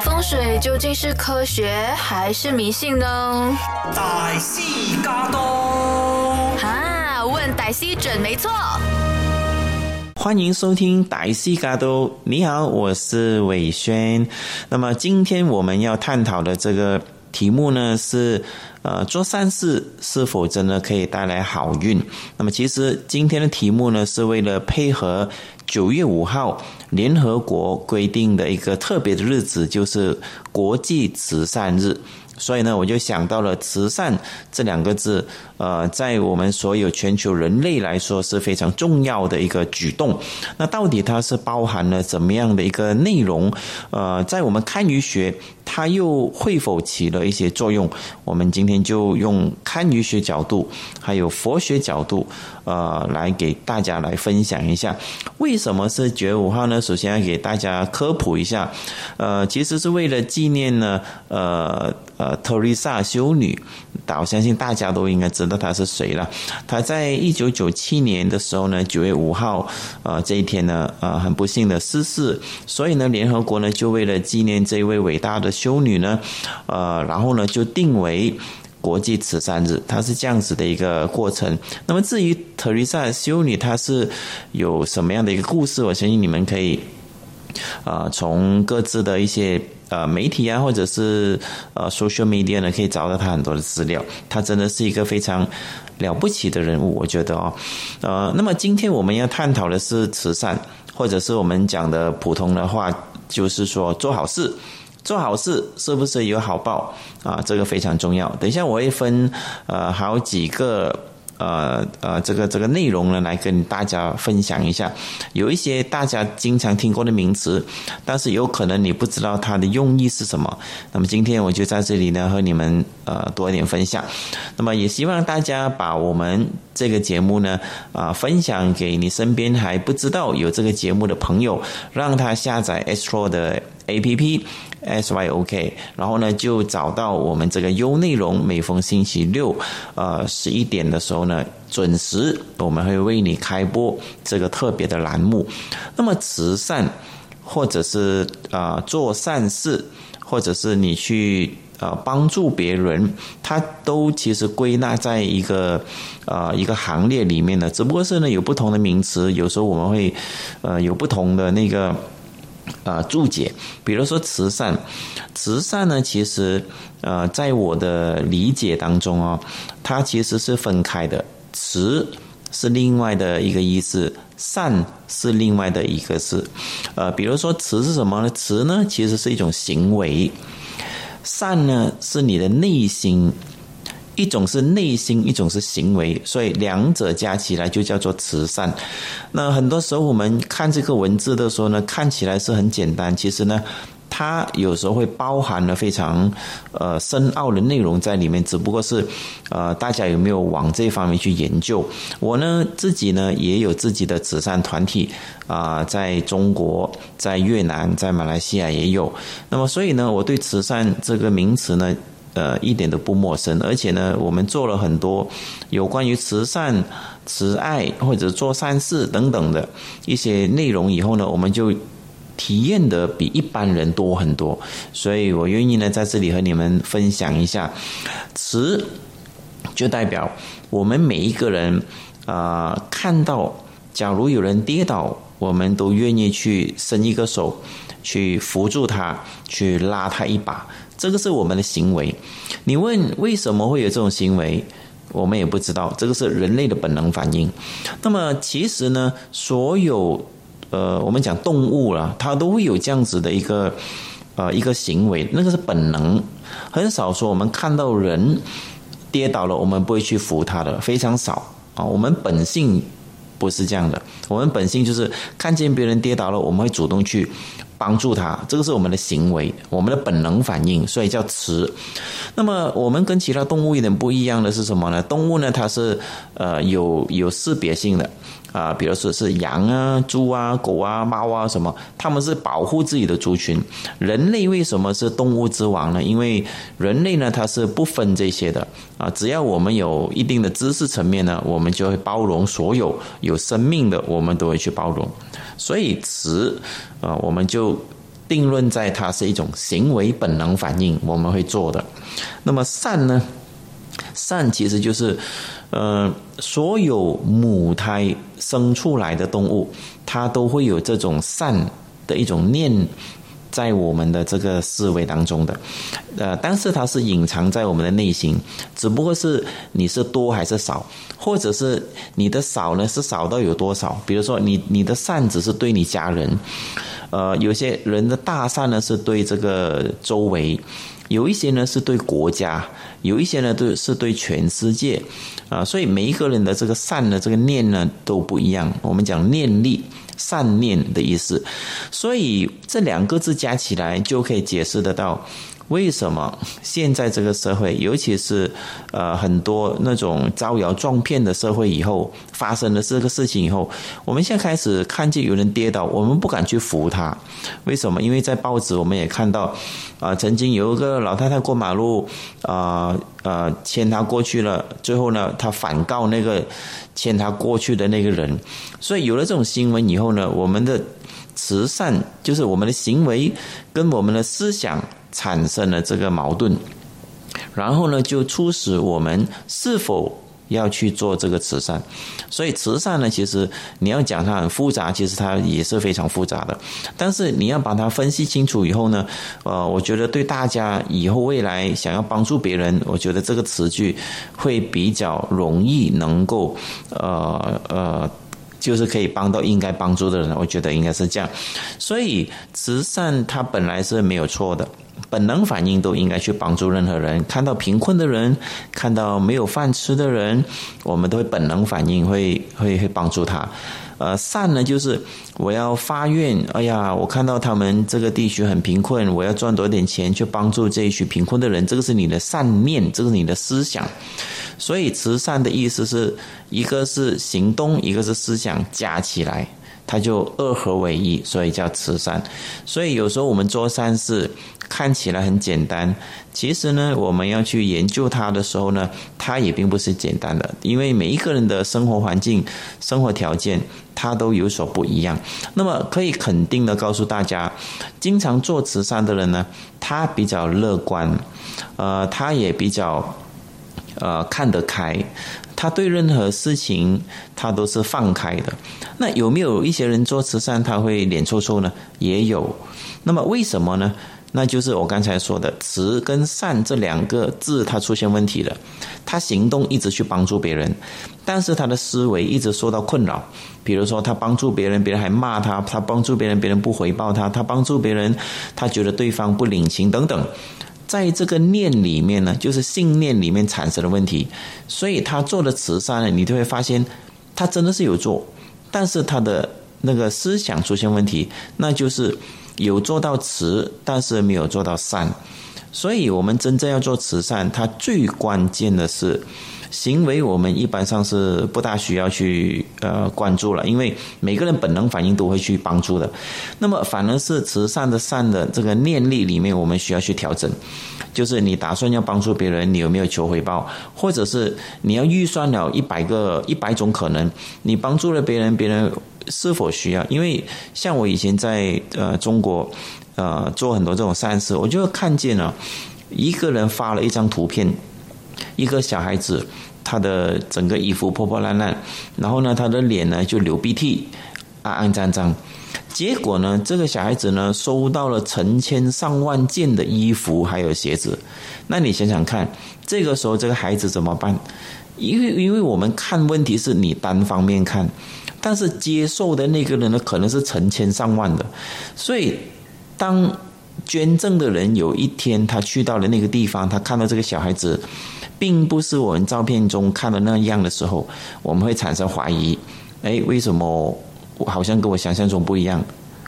风水究竟是科学还是迷信呢？大师驾到，啊，问歹西准没错。欢迎收听歹西嘎都，你好，我是伟轩。那么今天我们要探讨的这个题目呢是。呃，做善事是否真的可以带来好运？那么，其实今天的题目呢，是为了配合九月五号联合国规定的一个特别的日子，就是国际慈善日。所以呢，我就想到了“慈善”这两个字，呃，在我们所有全球人类来说是非常重要的一个举动。那到底它是包含了怎么样的一个内容？呃，在我们堪舆学。它又会否起了一些作用？我们今天就用堪舆学角度，还有佛学角度，呃，来给大家来分享一下，为什么是九月五号呢？首先要给大家科普一下，呃，其实是为了纪念呢，呃呃，特丽莎修女。我相信大家都应该知道她是谁了。她在一九九七年的时候呢，九月五号，呃，这一天呢，呃，很不幸的逝世。所以呢，联合国呢就为了纪念这位伟大的修女呢，呃，然后呢就定为国际慈善日。它是这样子的一个过程。那么至于特丽莎修女她是有什么样的一个故事，我相信你们可以，啊，从各自的一些。呃，媒体啊，或者是呃，social media 呢，可以找到他很多的资料。他真的是一个非常了不起的人物，我觉得哦。呃，那么今天我们要探讨的是慈善，或者是我们讲的普通的话，就是说做好事。做好事是不是有好报啊？这个非常重要。等一下我会分呃好几个。呃呃，这个这个内容呢，来跟大家分享一下。有一些大家经常听过的名词，但是有可能你不知道它的用意是什么。那么今天我就在这里呢，和你们呃多一点分享。那么也希望大家把我们这个节目呢啊分享给你身边还不知道有这个节目的朋友，让他下载 Astro 的 APP。S Y O K，然后呢，就找到我们这个优内容。每逢星期六，呃，十一点的时候呢，准时我们会为你开播这个特别的栏目。那么，慈善或者是啊做善事，或者是你去呃帮助别人，它都其实归纳在一个呃一个行列里面的。只不过是呢有不同的名词，有时候我们会呃有不同的那个。啊，注解，比如说慈善，慈善呢，其实呃，在我的理解当中哦，它其实是分开的，慈是另外的一个意思，善是另外的一个字。呃，比如说慈是什么呢？慈呢，其实是一种行为，善呢，是你的内心。一种是内心，一种是行为，所以两者加起来就叫做慈善。那很多时候我们看这个文字的时候呢，看起来是很简单，其实呢，它有时候会包含了非常呃深奥的内容在里面。只不过是呃大家有没有往这方面去研究？我呢自己呢也有自己的慈善团体啊，在中国、在越南、在马来西亚也有。那么所以呢，我对慈善这个名词呢。呃，一点都不陌生，而且呢，我们做了很多有关于慈善、慈爱或者做善事等等的一些内容以后呢，我们就体验的比一般人多很多，所以我愿意呢在这里和你们分享一下，慈就代表我们每一个人啊，看到假如有人跌倒，我们都愿意去伸一个手去扶住他，去拉他一把。这个是我们的行为，你问为什么会有这种行为，我们也不知道。这个是人类的本能反应。那么其实呢，所有呃，我们讲动物啦，它都会有这样子的一个呃一个行为，那个是本能。很少说我们看到人跌倒了，我们不会去扶他的，非常少啊。我们本性不是这样的，我们本性就是看见别人跌倒了，我们会主动去。帮助它，这个是我们的行为，我们的本能反应，所以叫慈。那么我们跟其他动物有点不一样的是什么呢？动物呢，它是呃有有识别性的啊，比如说是羊啊、猪啊、狗啊、猫啊什么，他们是保护自己的族群。人类为什么是动物之王呢？因为人类呢，它是不分这些的啊，只要我们有一定的知识层面呢，我们就会包容所有有生命的，我们都会去包容。所以慈，啊，我们就定论在它是一种行为本能反应，我们会做的。那么善呢？善其实就是，呃，所有母胎生出来的动物，它都会有这种善的一种念。在我们的这个思维当中的，呃，但是它是隐藏在我们的内心，只不过是你是多还是少，或者是你的少呢是少到有多少？比如说你你的善只是对你家人，呃，有些人的大善呢是对这个周围，有一些呢是对国家，有一些呢都是对全世界，啊，所以每一个人的这个善的这个念呢都不一样。我们讲念力。善念的意思，所以这两个字加起来就可以解释得到。为什么现在这个社会，尤其是呃很多那种招摇撞骗的社会以后发生了这个事情以后，我们现在开始看见有人跌倒，我们不敢去扶他。为什么？因为在报纸我们也看到，啊，曾经有一个老太太过马路，啊呃牵她过去了，最后呢，她反告那个牵她过去的那个人。所以有了这种新闻以后呢，我们的慈善就是我们的行为跟我们的思想。产生了这个矛盾，然后呢，就促使我们是否要去做这个慈善。所以慈善呢，其实你要讲它很复杂，其实它也是非常复杂的。但是你要把它分析清楚以后呢，呃，我觉得对大家以后未来想要帮助别人，我觉得这个词句会比较容易能够，呃呃。就是可以帮到应该帮助的人，我觉得应该是这样。所以慈善它本来是没有错的，本能反应都应该去帮助任何人。看到贫困的人，看到没有饭吃的人，我们都会本能反应会会会帮助他。呃，善呢，就是我要发愿，哎呀，我看到他们这个地区很贫困，我要赚多点钱去帮助这一群贫困的人，这个是你的善念，这个是你的思想。所以慈善的意思是一个是行动，一个是思想，加起来。它就二合为一，所以叫慈善。所以有时候我们做善事看起来很简单，其实呢，我们要去研究它的时候呢，它也并不是简单的，因为每一个人的生活环境、生活条件，它都有所不一样。那么可以肯定的告诉大家，经常做慈善的人呢，他比较乐观，呃，他也比较呃看得开。他对任何事情，他都是放开的。那有没有一些人做慈善，他会脸臭臭呢？也有。那么为什么呢？那就是我刚才说的“慈”跟“善”这两个字，它出现问题了。他行动一直去帮助别人，但是他的思维一直受到困扰。比如说，他帮助别人，别人还骂他；他帮助别人，别人不回报他；他帮助别人，他觉得对方不领情等等。在这个念里面呢，就是信念里面产生的问题，所以他做的慈善呢，你就会发现，他真的是有做，但是他的那个思想出现问题，那就是有做到慈，但是没有做到善，所以我们真正要做慈善，它最关键的是。行为我们一般上是不大需要去呃关注了，因为每个人本能反应都会去帮助的。那么反而是慈善的善的这个念力里面，我们需要去调整。就是你打算要帮助别人，你有没有求回报？或者是你要预算了一百个一百种可能，你帮助了别人，别人是否需要？因为像我以前在呃中国呃做很多这种善事，我就看见了一个人发了一张图片。一个小孩子，他的整个衣服破破烂烂，然后呢，他的脸呢就流鼻涕，肮肮脏脏。结果呢，这个小孩子呢收到了成千上万件的衣服还有鞋子。那你想想看，这个时候这个孩子怎么办？因为因为我们看问题是你单方面看，但是接受的那个人呢可能是成千上万的，所以当。捐赠的人有一天，他去到了那个地方，他看到这个小孩子，并不是我们照片中看的那样的时候，我们会产生怀疑。哎，为什么好像跟我想象中不一样？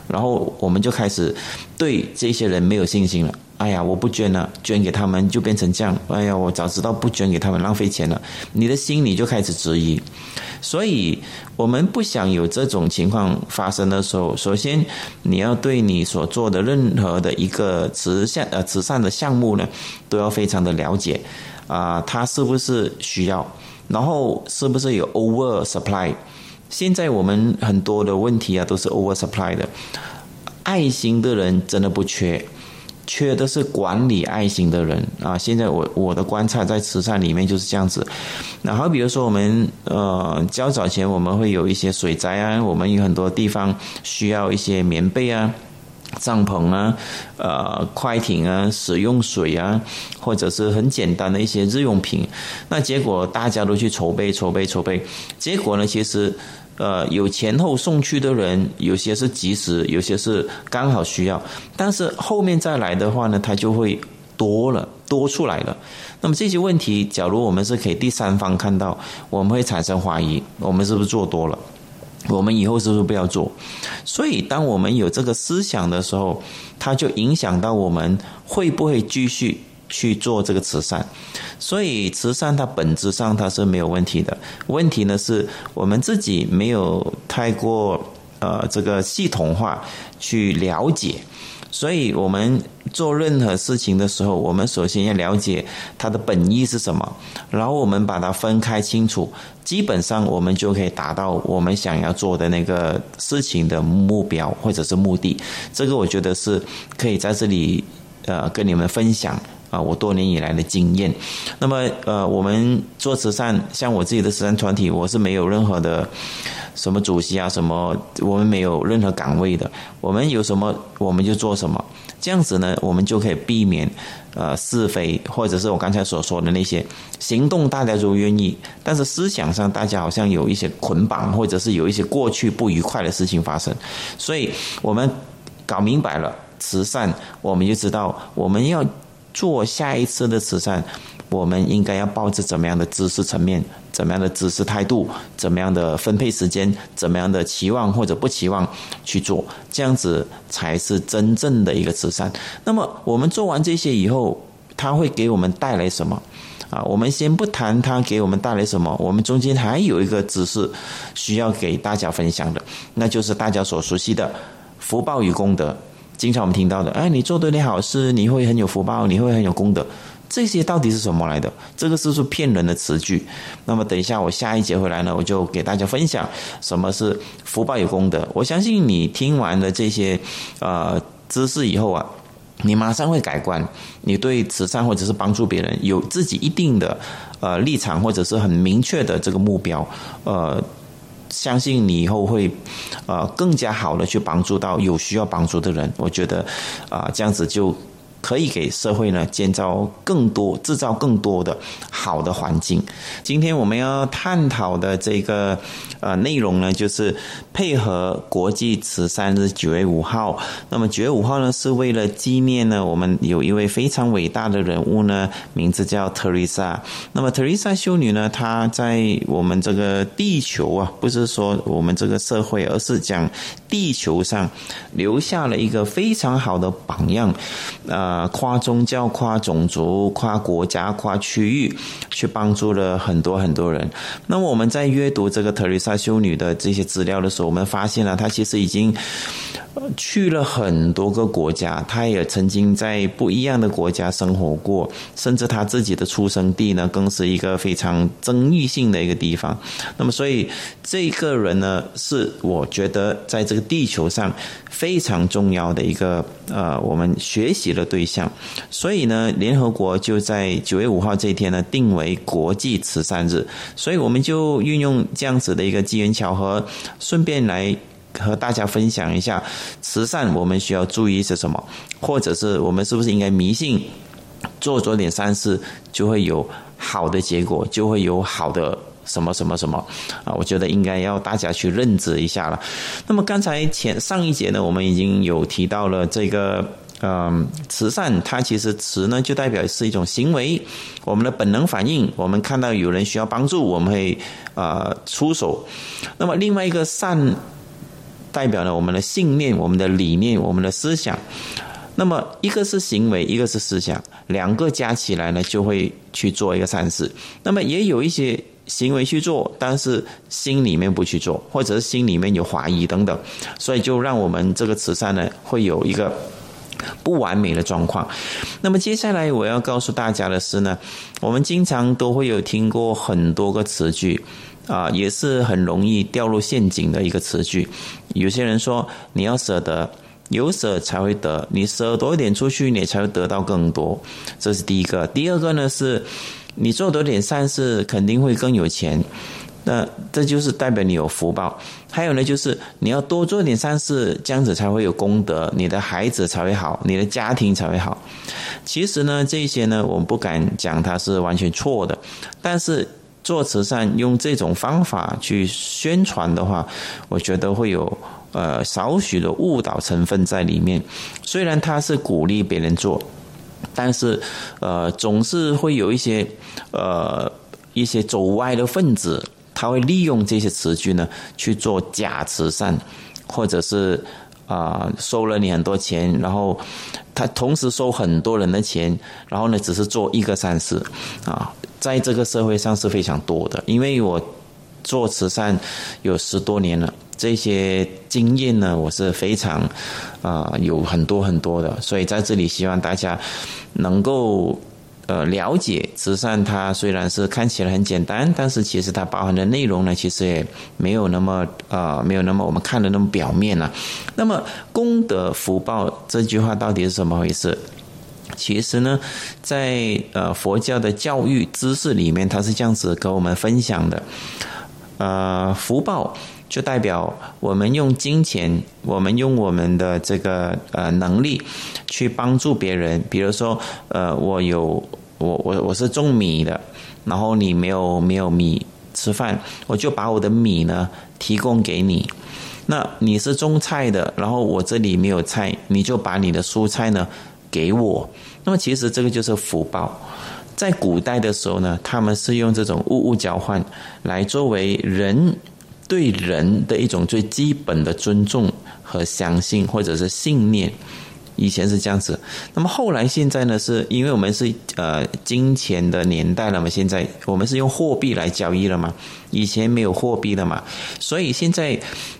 然后我们就开始对这些人没有信心了。哎呀，我不捐了，捐给他们就变成这样。哎呀，我早知道不捐给他们，浪费钱了。你的心里就开始质疑。所以，我们不想有这种情况发生的时候，首先你要对你所做的任何的一个慈善呃慈善的项目呢，都要非常的了解啊，它是不是需要，然后是不是有 over supply。现在我们很多的问题啊，都是 over supply 的。爱心的人真的不缺。缺的是管理爱心的人啊！现在我我的观察在慈善里面就是这样子。那好，比如说我们呃较早前我们会有一些水灾啊，我们有很多地方需要一些棉被啊、帐篷啊、呃快艇啊、使用水啊，或者是很简单的一些日用品。那结果大家都去筹备、筹备、筹备，结果呢，其实。呃，有前后送去的人，有些是及时，有些是刚好需要，但是后面再来的话呢，它就会多了，多出来了。那么这些问题，假如我们是可以第三方看到，我们会产生怀疑，我们是不是做多了？我们以后是不是不要做？所以，当我们有这个思想的时候，它就影响到我们会不会继续。去做这个慈善，所以慈善它本质上它是没有问题的。问题呢是我们自己没有太过呃这个系统化去了解，所以我们做任何事情的时候，我们首先要了解它的本意是什么，然后我们把它分开清楚，基本上我们就可以达到我们想要做的那个事情的目标或者是目的。这个我觉得是可以在这里呃跟你们分享。啊，我多年以来的经验。那么，呃，我们做慈善，像我自己的慈善团体，我是没有任何的什么主席啊，什么，我们没有任何岗位的。我们有什么，我们就做什么。这样子呢，我们就可以避免呃是非，或者是我刚才所说的那些行动，大家都愿意，但是思想上大家好像有一些捆绑，或者是有一些过去不愉快的事情发生。所以我们搞明白了慈善，我们就知道我们要。做下一次的慈善，我们应该要抱着怎么样的知识层面、怎么样的知识态度、怎么样的分配时间、怎么样的期望或者不期望去做，这样子才是真正的一个慈善。那么我们做完这些以后，它会给我们带来什么？啊，我们先不谈它给我们带来什么，我们中间还有一个知识需要给大家分享的，那就是大家所熟悉的福报与功德。经常我们听到的，哎，你做对点好事，你会很有福报，你会很有功德，这些到底是什么来的？这个是不是骗人的词句？那么等一下我下一节回来呢，我就给大家分享什么是福报有功德。我相信你听完了这些呃知识以后啊，你马上会改观，你对慈善或者是帮助别人有自己一定的呃立场，或者是很明确的这个目标，呃。相信你以后会，呃，更加好的去帮助到有需要帮助的人。我觉得，啊，这样子就。可以给社会呢建造更多、制造更多的好的环境。今天我们要探讨的这个呃内容呢，就是配合国际慈善日九月五号。那么九月五号呢，是为了纪念呢，我们有一位非常伟大的人物呢，名字叫特丽莎。那么特丽莎修女呢，她在我们这个地球啊，不是说我们这个社会，而是讲地球上留下了一个非常好的榜样，啊。啊，跨宗教、跨种族、跨国家、跨区域，去帮助了很多很多人。那么我们在阅读这个特丽莎修女的这些资料的时候，我们发现了她其实已经去了很多个国家，她也曾经在不一样的国家生活过，甚至她自己的出生地呢，更是一个非常争议性的一个地方。那么，所以这个人呢，是我觉得在这个地球上非常重要的一个呃，我们学习的对。项，所以呢，联合国就在九月五号这一天呢，定为国际慈善日。所以我们就运用这样子的一个机缘巧合，顺便来和大家分享一下慈善我们需要注意是什么，或者是我们是不是应该迷信，做做点善事就会有好的结果，就会有好的什么什么什么啊？我觉得应该要大家去认知一下了。那么刚才前上一节呢，我们已经有提到了这个。嗯，慈善它其实慈呢就代表是一种行为，我们的本能反应。我们看到有人需要帮助，我们会啊出手。那么另外一个善代表了我们的信念、我们的理念、我们的思想。那么一个是行为，一个是思想，两个加起来呢就会去做一个善事。那么也有一些行为去做，但是心里面不去做，或者是心里面有怀疑等等，所以就让我们这个慈善呢会有一个。不完美的状况。那么接下来我要告诉大家的是呢，我们经常都会有听过很多个词句，啊，也是很容易掉入陷阱的一个词句。有些人说你要舍得，有舍才会得，你舍多一点出去，你才会得到更多。这是第一个。第二个呢，是你做多点善事，肯定会更有钱。那这就是代表你有福报。还有呢，就是你要多做点善事，这样子才会有功德，你的孩子才会好，你的家庭才会好。其实呢，这些呢，我们不敢讲它是完全错的，但是做慈善用这种方法去宣传的话，我觉得会有呃少许的误导成分在里面。虽然他是鼓励别人做，但是呃总是会有一些呃一些走歪的分子。他会利用这些词句呢去做假慈善，或者是啊收了你很多钱，然后他同时收很多人的钱，然后呢只是做一个善事啊，在这个社会上是非常多的。因为我做慈善有十多年了，这些经验呢我是非常啊有很多很多的，所以在这里希望大家能够。呃，了解慈善，它虽然是看起来很简单，但是其实它包含的内容呢，其实也没有那么呃，没有那么我们看的那么表面啊。那么功德福报这句话到底是怎么回事？其实呢，在呃佛教的教育知识里面，它是这样子跟我们分享的。呃，福报就代表我们用金钱，我们用我们的这个呃能力去帮助别人。比如说，呃，我有我我我是种米的，然后你没有没有米吃饭，我就把我的米呢提供给你。那你是种菜的，然后我这里没有菜，你就把你的蔬菜呢给我。那么其实这个就是福报。在古代的时候呢，他们是用这种物物交换来作为人对人的一种最基本的尊重和相信，或者是信念。以前是这样子。那么后来现在呢，是因为我们是呃金钱的年代了嘛，现在我们是用货币来交易了嘛，以前没有货币的嘛，所以现在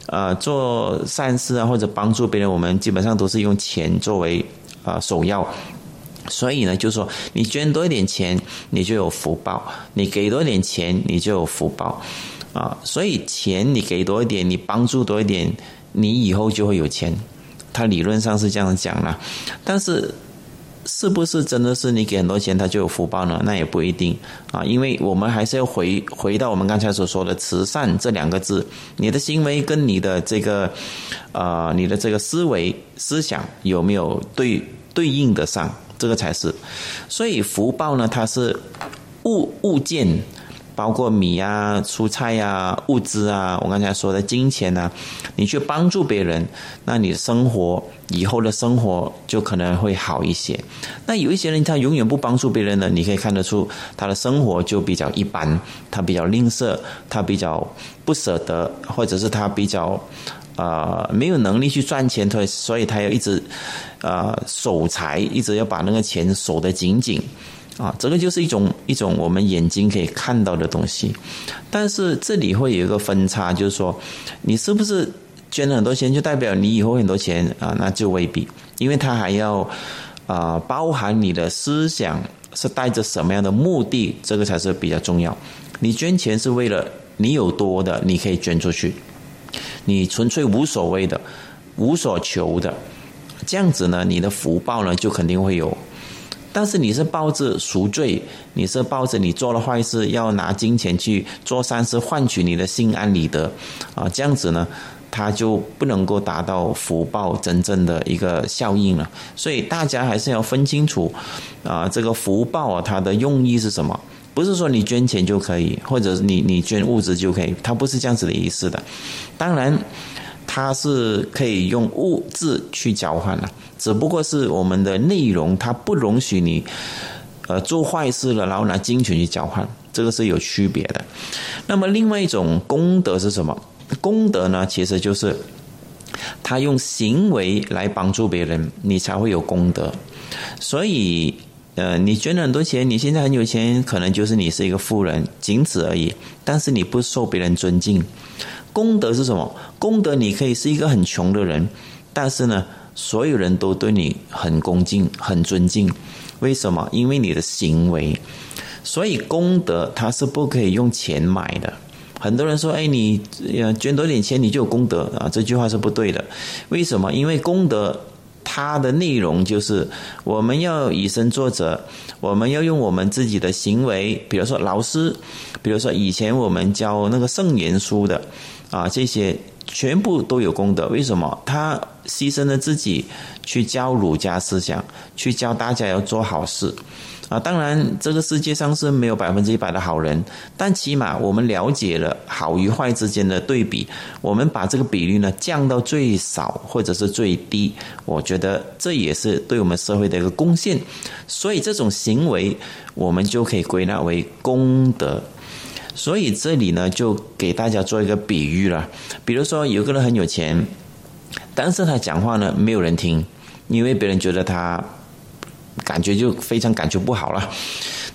呃做善事啊或者帮助别人，我们基本上都是用钱作为啊首要。所以呢，就说你捐多一点钱，你就有福报；你给多一点钱，你就有福报，啊，所以钱你给多一点，你帮助多一点，你以后就会有钱。他理论上是这样讲啦，但是是不是真的是你给很多钱，他就有福报呢？那也不一定啊，因为我们还是要回回到我们刚才所说的慈善这两个字，你的行为跟你的这个呃，你的这个思维思想有没有对对应得上？这个才是，所以福报呢，它是物物件，包括米啊、蔬菜呀、物资啊，我刚才说的金钱啊，你去帮助别人，那你生活以后的生活就可能会好一些。那有一些人他永远不帮助别人呢，你可以看得出他的生活就比较一般，他比较吝啬，他比较不舍得，或者是他比较。呃，没有能力去赚钱，所以所以他要一直，呃，守财，一直要把那个钱守得紧紧，啊，这个就是一种一种我们眼睛可以看到的东西。但是这里会有一个分差，就是说，你是不是捐了很多钱，就代表你以后很多钱啊？那就未必，因为他还要啊，包含你的思想是带着什么样的目的，这个才是比较重要。你捐钱是为了你有多的，你可以捐出去。你纯粹无所谓的、无所求的，这样子呢，你的福报呢就肯定会有。但是你是抱着赎罪，你是抱着你做了坏事要拿金钱去做善事换取你的心安理得啊，这样子呢，他就不能够达到福报真正的一个效应了。所以大家还是要分清楚啊，这个福报啊，它的用意是什么？不是说你捐钱就可以，或者你你捐物质就可以，它不是这样子的意思的。当然，它是可以用物质去交换的，只不过是我们的内容它不容许你，呃，做坏事了然后拿金钱去交换，这个是有区别的。那么另外一种功德是什么？功德呢，其实就是他用行为来帮助别人，你才会有功德。所以。呃，你捐了很多钱，你现在很有钱，可能就是你是一个富人，仅此而已。但是你不受别人尊敬，功德是什么？功德你可以是一个很穷的人，但是呢，所有人都对你很恭敬、很尊敬。为什么？因为你的行为。所以功德它是不可以用钱买的，很多人说：“哎，你捐多点钱，你就有功德啊？”这句话是不对的。为什么？因为功德它的内容就是我们要以身作则，我们要用我们自己的行为，比如说老师，比如说以前我们教那个圣言书的啊，这些全部都有功德。为什么？他牺牲了自己去教儒家思想，去教大家要做好事。啊，当然，这个世界上是没有百分之一百的好人，但起码我们了解了好与坏之间的对比，我们把这个比率呢降到最少或者是最低，我觉得这也是对我们社会的一个贡献。所以这种行为，我们就可以归纳为功德。所以这里呢，就给大家做一个比喻了，比如说有个人很有钱，但是他讲话呢没有人听，因为别人觉得他。感觉就非常感觉不好了。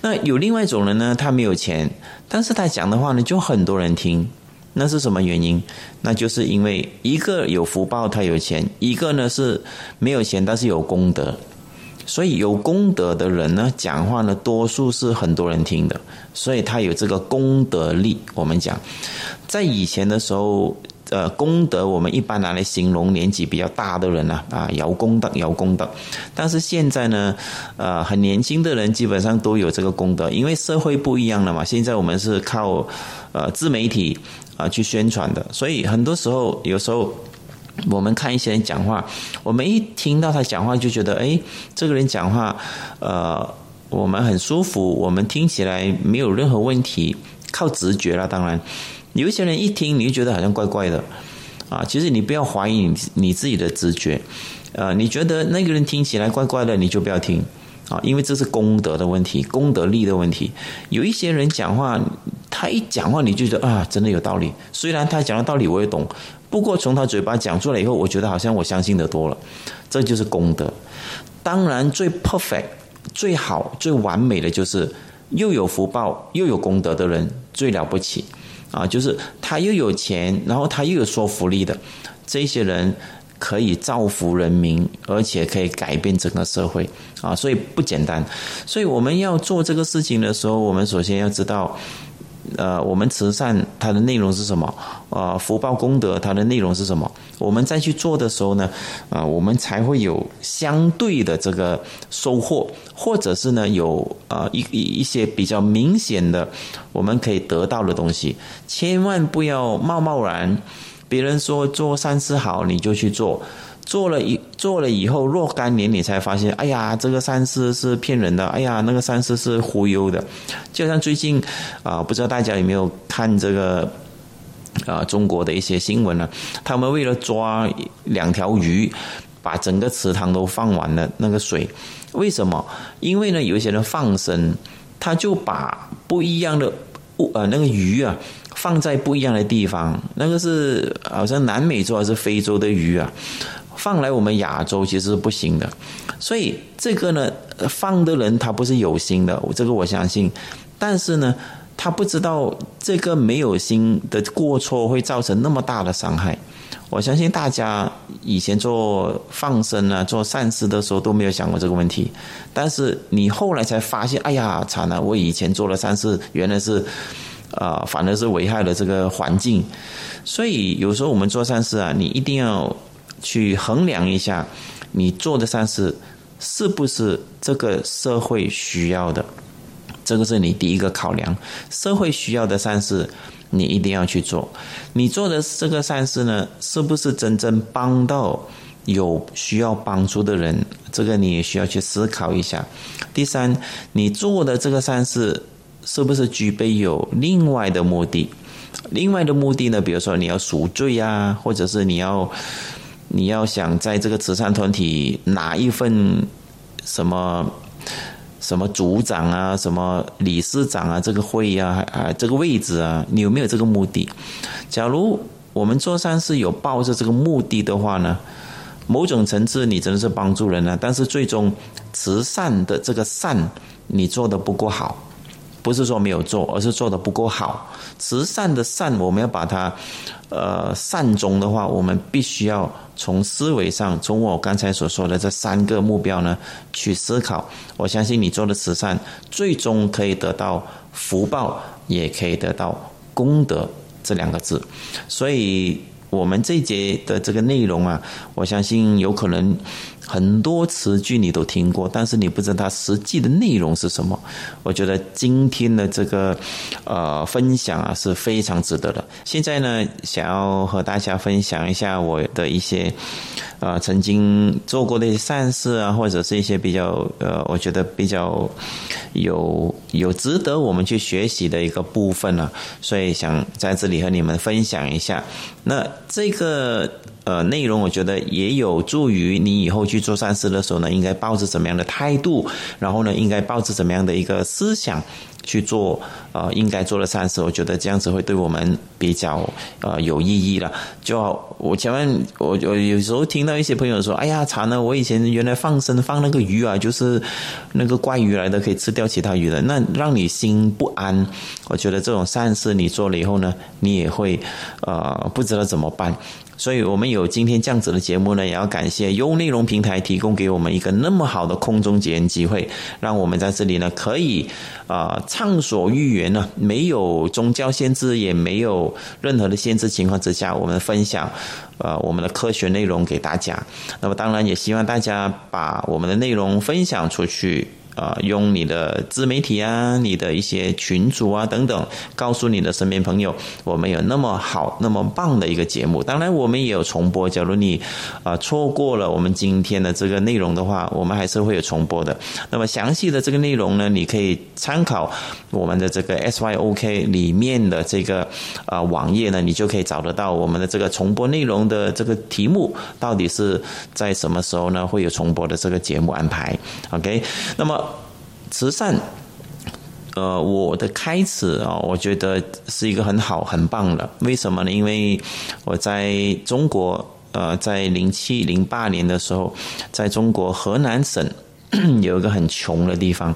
那有另外一种人呢，他没有钱，但是他讲的话呢，就很多人听。那是什么原因？那就是因为一个有福报，他有钱；一个呢是没有钱，但是有功德。所以有功德的人呢，讲话呢，多数是很多人听的，所以他有这个功德力。我们讲，在以前的时候。呃，功德我们一般拿来形容年纪比较大的人呢，啊，有功德，有功德。但是现在呢，呃，很年轻的人基本上都有这个功德，因为社会不一样了嘛。现在我们是靠呃自媒体啊去宣传的，所以很多时候，有时候我们看一些人讲话，我们一听到他讲话就觉得，哎，这个人讲话，呃，我们很舒服，我们听起来没有任何问题，靠直觉了，当然。有一些人一听你就觉得好像怪怪的，啊，其实你不要怀疑你你自己的直觉，呃，你觉得那个人听起来怪怪的，你就不要听，啊，因为这是功德的问题，功德力的问题。有一些人讲话，他一讲话你就觉得啊，真的有道理。虽然他讲的道理我也懂，不过从他嘴巴讲出来以后，我觉得好像我相信的多了，这就是功德。当然，最 perfect、最好、最完美的就是又有福报又有功德的人最了不起。啊，就是他又有钱，然后他又有说服力的，这些人可以造福人民，而且可以改变整个社会啊，所以不简单。所以我们要做这个事情的时候，我们首先要知道。呃，我们慈善它的内容是什么？呃，福报功德它的内容是什么？我们再去做的时候呢，啊，我们才会有相对的这个收获，或者是呢有啊一一一些比较明显的我们可以得到的东西。千万不要贸贸然，别人说做善事好，你就去做。做了以做了以后若干年，你才发现，哎呀，这个三思是骗人的，哎呀，那个三思是忽悠的。就像最近啊，不知道大家有没有看这个啊中国的一些新闻呢？他们为了抓两条鱼，把整个池塘都放完了那个水。为什么？因为呢，有一些人放生，他就把不一样的物呃那个鱼啊放在不一样的地方。那个是好像南美洲还是非洲的鱼啊？放来我们亚洲其实是不行的，所以这个呢，放的人他不是有心的，这个我相信，但是呢，他不知道这个没有心的过错会造成那么大的伤害。我相信大家以前做放生啊、做善事的时候都没有想过这个问题，但是你后来才发现，哎呀，惨了！我以前做了善事，原来是啊，反而是危害了这个环境。所以有时候我们做善事啊，你一定要。去衡量一下，你做的善事是不是这个社会需要的？这个是你第一个考量。社会需要的善事，你一定要去做。你做的这个善事呢，是不是真正帮到有需要帮助的人？这个你也需要去思考一下。第三，你做的这个善事是不是具备有另外的目的？另外的目的呢？比如说你要赎罪啊，或者是你要。你要想在这个慈善团体拿一份什么什么组长啊，什么理事长啊，这个会啊，啊，这个位置啊，你有没有这个目的？假如我们做善事有抱着这个目的的话呢，某种层次你真的是帮助人了，但是最终慈善的这个善你做的不够好。不是说没有做，而是做的不够好。慈善的善，我们要把它，呃，善终的话，我们必须要从思维上，从我刚才所说的这三个目标呢去思考。我相信你做的慈善，最终可以得到福报，也可以得到功德。这两个字，所以。我们这节的这个内容啊，我相信有可能很多词句你都听过，但是你不知道它实际的内容是什么。我觉得今天的这个呃分享啊是非常值得的。现在呢，想要和大家分享一下我的一些呃曾经做过的一些善事啊，或者是一些比较呃，我觉得比较有有值得我们去学习的一个部分呢，所以想在这里和你们分享一下。那这个呃内容，我觉得也有助于你以后去做善事的时候呢，应该抱着怎么样的态度，然后呢，应该抱着怎么样的一个思想。去做呃应该做的善事，我觉得这样子会对我们比较呃有意义了。就我前面我我有时候听到一些朋友说：“哎呀，惨了！我以前原来放生放那个鱼啊，就是那个怪鱼来的，可以吃掉其他鱼的，那让你心不安。”我觉得这种善事你做了以后呢，你也会呃不知道怎么办。所以我们有今天这样子的节目呢，也要感谢优内容平台提供给我们一个那么好的空中结缘机会，让我们在这里呢可以啊畅所欲言呢，没有宗教限制，也没有任何的限制情况之下，我们分享呃我们的科学内容给大家。那么当然也希望大家把我们的内容分享出去。啊，用你的自媒体啊，你的一些群组啊等等，告诉你的身边朋友，我们有那么好、那么棒的一个节目。当然，我们也有重播。假如你啊错过了我们今天的这个内容的话，我们还是会有重播的。那么详细的这个内容呢，你可以参考我们的这个 SYOK 里面的这个啊网页呢，你就可以找得到我们的这个重播内容的这个题目到底是在什么时候呢会有重播的这个节目安排。OK，那么。慈善，呃，我的开始啊，我觉得是一个很好、很棒的。为什么呢？因为我在中国，呃，在零七、零八年的时候，在中国河南省 有一个很穷的地方，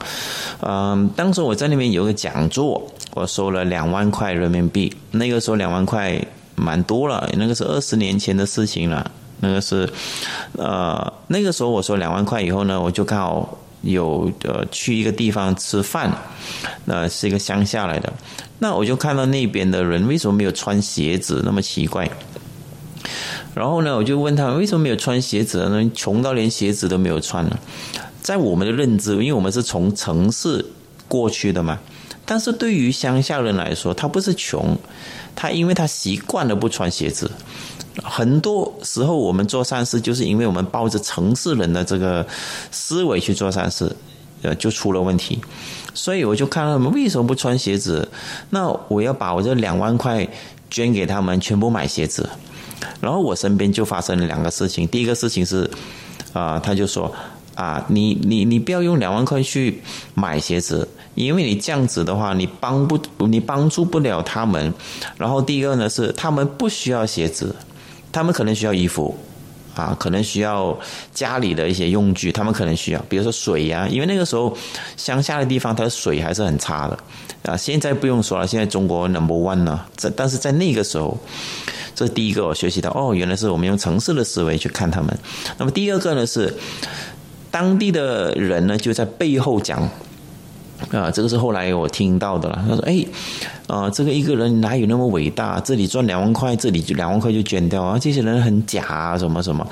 嗯，当时我在那边有个讲座，我收了两万块人民币。那个时候两万块蛮多了，那个是二十年前的事情了。那个是，呃，那个时候我收两万块以后呢，我就刚好。有呃去一个地方吃饭，那是一个乡下来的，那我就看到那边的人为什么没有穿鞋子，那么奇怪。然后呢，我就问他为什么没有穿鞋子呢？穷到连鞋子都没有穿呢。在我们的认知，因为我们是从城市过去的嘛，但是对于乡下人来说，他不是穷，他因为他习惯了不穿鞋子。很多时候，我们做善事，就是因为我们抱着城市人的这个思维去做善事，呃，就出了问题。所以我就看他们为什么不穿鞋子？那我要把我这两万块捐给他们，全部买鞋子。然后我身边就发生了两个事情。第一个事情是，啊，他就说，啊，你你你不要用两万块去买鞋子，因为你这样子的话，你帮不你帮助不了他们。然后第二个呢是，他们不需要鞋子。他们可能需要衣服，啊，可能需要家里的一些用具，他们可能需要，比如说水呀，因为那个时候乡下的地方，它的水还是很差的，啊，现在不用说了，现在中国 number one 呢，在但是在那个时候，这是第一个我学习到，哦，原来是我们用城市的思维去看他们。那么第二个呢是，当地的人呢就在背后讲。啊，这个是后来我听到的了。他说：“哎，啊，这个一个人哪有那么伟大？这里赚两万块，这里就两万块就捐掉啊！这些人很假，啊，什么什么。”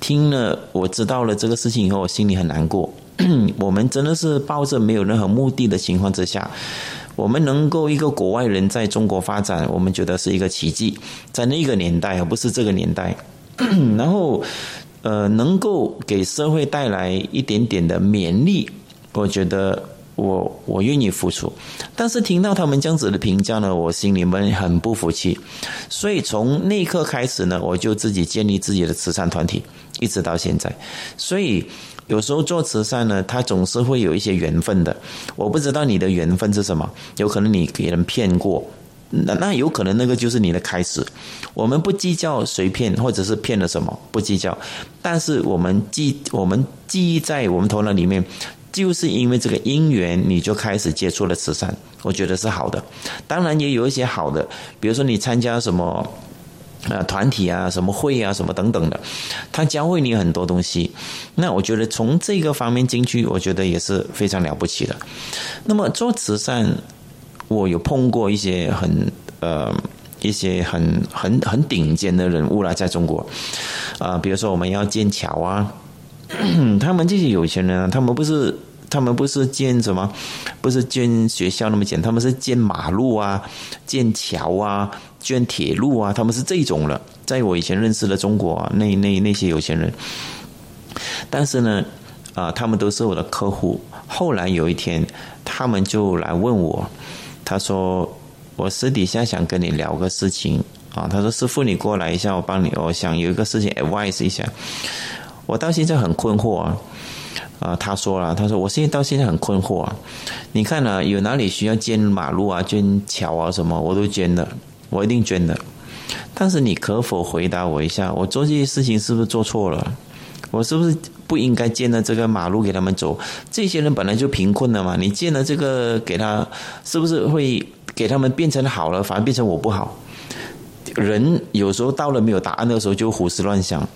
听了，我知道了这个事情以后，我心里很难过。我们真的是抱着没有任何目的的情况之下，我们能够一个国外人在中国发展，我们觉得是一个奇迹。在那个年代，而不是这个年代。然后，呃，能够给社会带来一点点的勉励，我觉得。我我愿意付出，但是听到他们这样子的评价呢，我心里面很不服气。所以从那一刻开始呢，我就自己建立自己的慈善团体，一直到现在。所以有时候做慈善呢，它总是会有一些缘分的。我不知道你的缘分是什么，有可能你给人骗过，那那有可能那个就是你的开始。我们不计较谁骗或者是骗了什么，不计较。但是我们记，我们记忆在我们头脑里面。就是因为这个因缘，你就开始接触了慈善，我觉得是好的。当然也有一些好的，比如说你参加什么呃团体啊、什么会啊、什么等等的，他教会你很多东西。那我觉得从这个方面进去，我觉得也是非常了不起的。那么做慈善，我有碰过一些很呃一些很很很顶尖的人物啦，在中国，啊，比如说我们要建桥啊，他们这些有钱人啊，他们不是他们不是建什么，不是建学校那么简单，他们是建马路啊，建桥啊，建铁路啊，他们是这种了。在我以前认识的中国，那那那些有钱人，但是呢，啊，他们都是我的客户。后来有一天，他们就来问我，他说。我私底下想跟你聊个事情啊，他说：“师傅，你过来一下，我帮你。我想有一个事情 advise 一下。我到现在很困惑啊。啊，他说了，他说我现在到现在很困惑啊。你看呢，有哪里需要建马路啊、建桥啊什么，我都捐的，我一定捐的。但是你可否回答我一下，我做这些事情是不是做错了？我是不是不应该建了这个马路给他们走？这些人本来就贫困的嘛，你建了这个给他，是不是会？”给他们变成好了，反而变成我不好。人有时候到了没有答案的时候，就胡思乱想。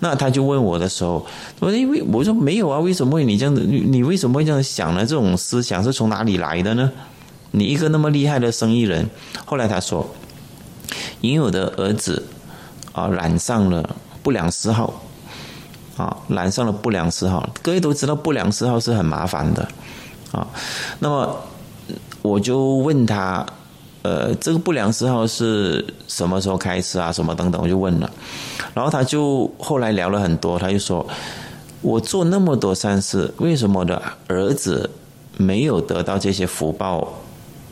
那他就问我的时候，我说因为我说没有啊，为什么会你这样子？你为什么会这样想呢？这种思想是从哪里来的呢？你一个那么厉害的生意人，后来他说，因为我的儿子啊染上了不良嗜好啊，染上了不良嗜好。各位都知道不良嗜好是很麻烦的啊。那么。我就问他，呃，这个不良嗜好是什么时候开始啊？什么等等，我就问了。然后他就后来聊了很多，他就说：“我做那么多善事，为什么的儿子没有得到这些福报，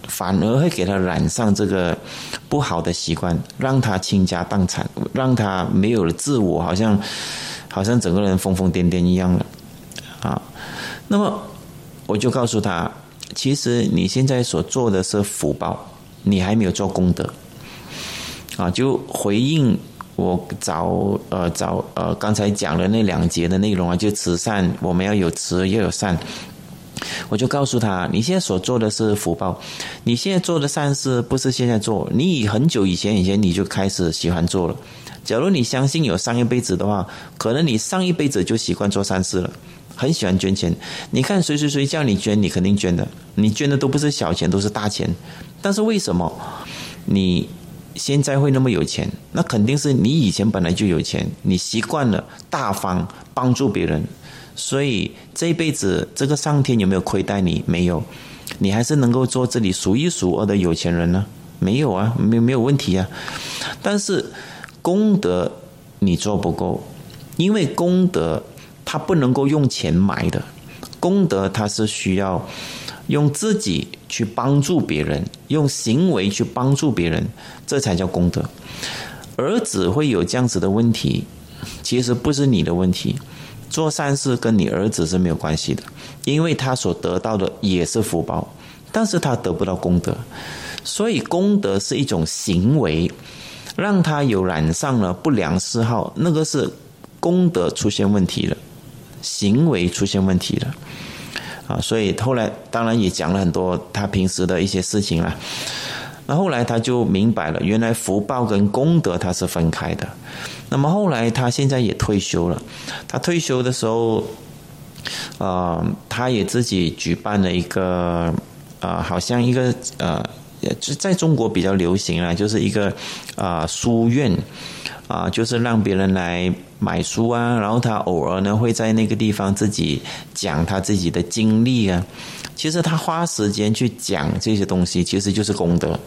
反而会给他染上这个不好的习惯，让他倾家荡产，让他没有了自我，好像好像整个人疯疯癫癫一样了啊？”那么我就告诉他。其实你现在所做的是福报，你还没有做功德，啊，就回应我早呃早呃刚才讲的那两节的内容啊，就慈善，我们要有慈要有善，我就告诉他，你现在所做的是福报，你现在做的善事不是现在做，你以很久以前以前你就开始喜欢做了，假如你相信有上一辈子的话，可能你上一辈子就习惯做善事了。很喜欢捐钱，你看谁谁谁叫你捐，你肯定捐的。你捐的都不是小钱，都是大钱。但是为什么你现在会那么有钱？那肯定是你以前本来就有钱，你习惯了大方帮助别人，所以这一辈子这个上天有没有亏待你？没有，你还是能够做这里数一数二的有钱人呢？没有啊，没没有问题啊。但是功德你做不够，因为功德。它不能够用钱买的功德，它是需要用自己去帮助别人，用行为去帮助别人，这才叫功德。儿子会有这样子的问题，其实不是你的问题。做善事跟你儿子是没有关系的，因为他所得到的也是福报，但是他得不到功德，所以功德是一种行为，让他有染上了不良嗜好，那个是功德出现问题了。行为出现问题了，啊，所以后来当然也讲了很多他平时的一些事情了。那后来他就明白了，原来福报跟功德它是分开的。那么后来他现在也退休了，他退休的时候，啊，他也自己举办了一个，啊，好像一个呃，在中国比较流行啊，就是一个啊书院。啊，就是让别人来买书啊，然后他偶尔呢会在那个地方自己讲他自己的经历啊。其实他花时间去讲这些东西，其实就是功德。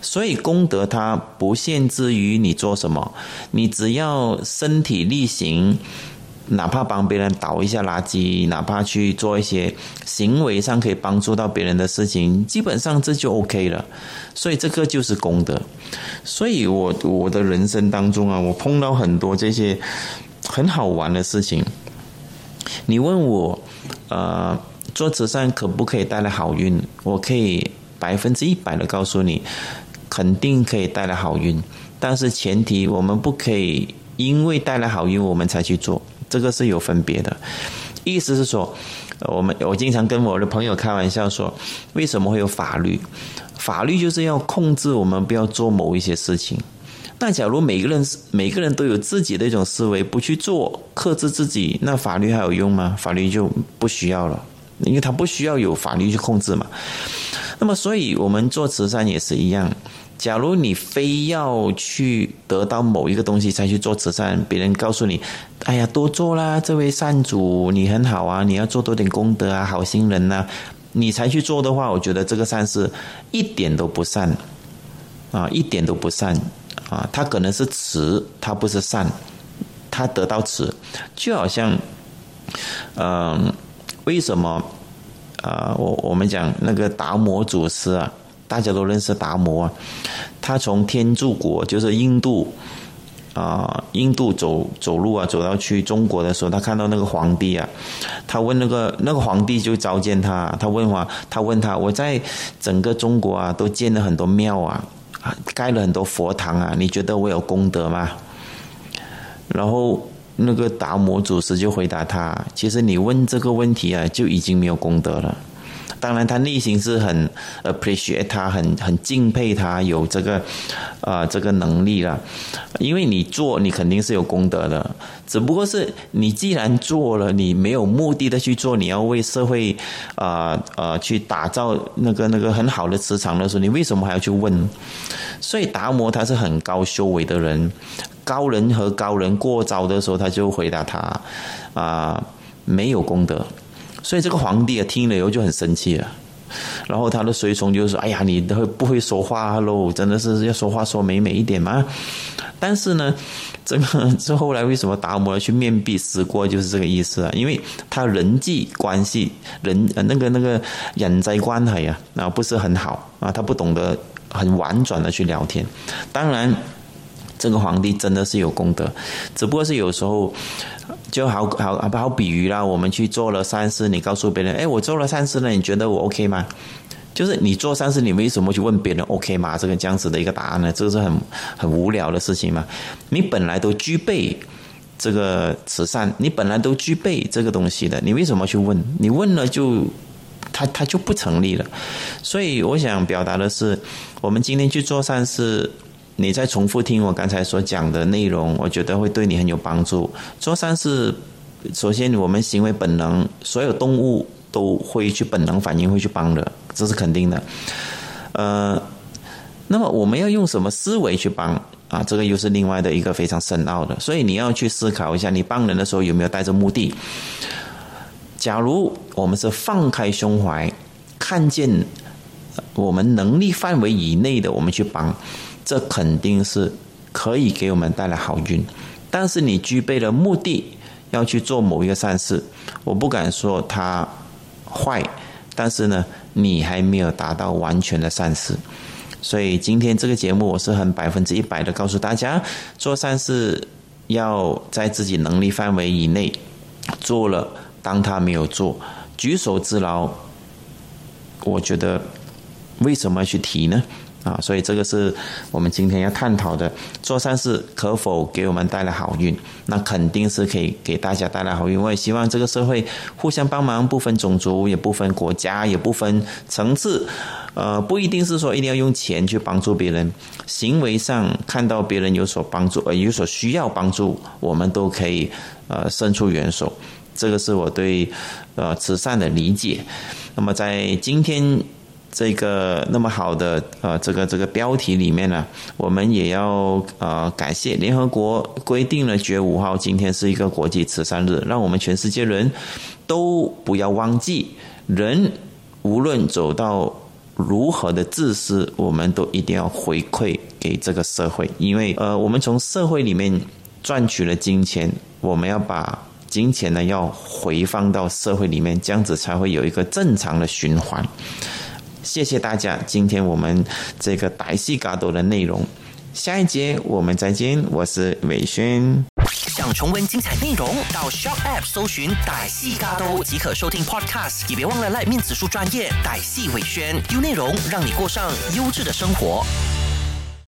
所以功德它不限制于你做什么，你只要身体力行。哪怕帮别人倒一下垃圾，哪怕去做一些行为上可以帮助到别人的事情，基本上这就 OK 了。所以这个就是功德。所以我我的人生当中啊，我碰到很多这些很好玩的事情。你问我，呃，做慈善可不可以带来好运？我可以百分之一百的告诉你，肯定可以带来好运。但是前提，我们不可以因为带来好运，我们才去做。这个是有分别的，意思是说，我们我经常跟我的朋友开玩笑说，为什么会有法律？法律就是要控制我们不要做某一些事情。那假如每个人每个人都有自己的一种思维，不去做，克制自己，那法律还有用吗？法律就不需要了，因为它不需要有法律去控制嘛。那么，所以我们做慈善也是一样。假如你非要去得到某一个东西才去做慈善，别人告诉你：“哎呀，多做啦，这位善主你很好啊，你要做多点功德啊，好心人呐。”你才去做的话，我觉得这个善事一点都不善啊，一点都不善啊。他可能是慈，他不是善，他得到慈，就好像，嗯，为什么啊？我我们讲那个达摩祖师啊。大家都认识达摩啊，他从天竺国，就是印度啊，印度走走路啊，走到去中国的时候，他看到那个皇帝啊，他问那个那个皇帝就召见他，他问话，他问他，我在整个中国啊，都建了很多庙啊，盖了很多佛堂啊，你觉得我有功德吗？然后那个达摩祖师就回答他，其实你问这个问题啊，就已经没有功德了。当然，他内心是很 appreciate 他，很很敬佩他有这个啊这个能力了。因为你做，你肯定是有功德的。只不过是你既然做了，你没有目的的去做，你要为社会啊啊去打造那个那个很好的磁场的时候，你为什么还要去问？所以达摩他是很高修为的人，高人和高人过招的时候，他就回答他啊没有功德。所以这个皇帝啊听了以后就很生气了，然后他的随从就说：“哎呀，你都不会说话喽，真的是要说话说美美一点嘛。”但是呢，这个是后来为什么达摩要去面壁思过，就是这个意思啊，因为他人际关系、人那个那个人际关系啊，啊不是很好啊，他不懂得很婉转的去聊天。当然，这个皇帝真的是有功德，只不过是有时候。就好好好好比喻啦，我们去做了善事，你告诉别人，哎，我做了善事了，你觉得我 OK 吗？就是你做善事，你为什么去问别人 OK 吗？这个这样子的一个答案呢？这个是很很无聊的事情嘛。你本来都具备这个慈善，你本来都具备这个东西的，你为什么去问？你问了就他他就不成立了。所以我想表达的是，我们今天去做善事。你再重复听我刚才所讲的内容，我觉得会对你很有帮助。做善事，首先我们行为本能，所有动物都会去本能反应，会去帮的，这是肯定的。呃，那么我们要用什么思维去帮啊？这个又是另外的一个非常深奥的。所以你要去思考一下，你帮人的时候有没有带着目的？假如我们是放开胸怀，看见我们能力范围以内的，我们去帮。这肯定是可以给我们带来好运，但是你具备了目的要去做某一个善事，我不敢说它坏，但是呢，你还没有达到完全的善事，所以今天这个节目我是很百分之一百的告诉大家，做善事要在自己能力范围以内做了，当他没有做，举手之劳，我觉得为什么要去提呢？啊，所以这个是我们今天要探讨的，做善事可否给我们带来好运？那肯定是可以给大家带来好运。我也希望这个社会互相帮忙，不分种族，也不分国家，也不分层次。呃，不一定是说一定要用钱去帮助别人，行为上看到别人有所帮助，呃，有所需要帮助，我们都可以呃伸出援手。这个是我对呃慈善的理解。那么在今天。这个那么好的呃，这个这个标题里面呢，我们也要呃感谢联合国规定了九月五号今天是一个国际慈善日，让我们全世界人都不要忘记，人无论走到如何的自私，我们都一定要回馈给这个社会，因为呃，我们从社会里面赚取了金钱，我们要把金钱呢要回放到社会里面，这样子才会有一个正常的循环。谢谢大家，今天我们这个歹戏嘎多的内容，下一节我们再见，我是伟轩。想重温精彩内容，到 Shop App 搜寻歹戏嘎多即可收听 Podcast，也别忘了赖面子书专业歹戏伟轩，有内容让你过上优质的生活。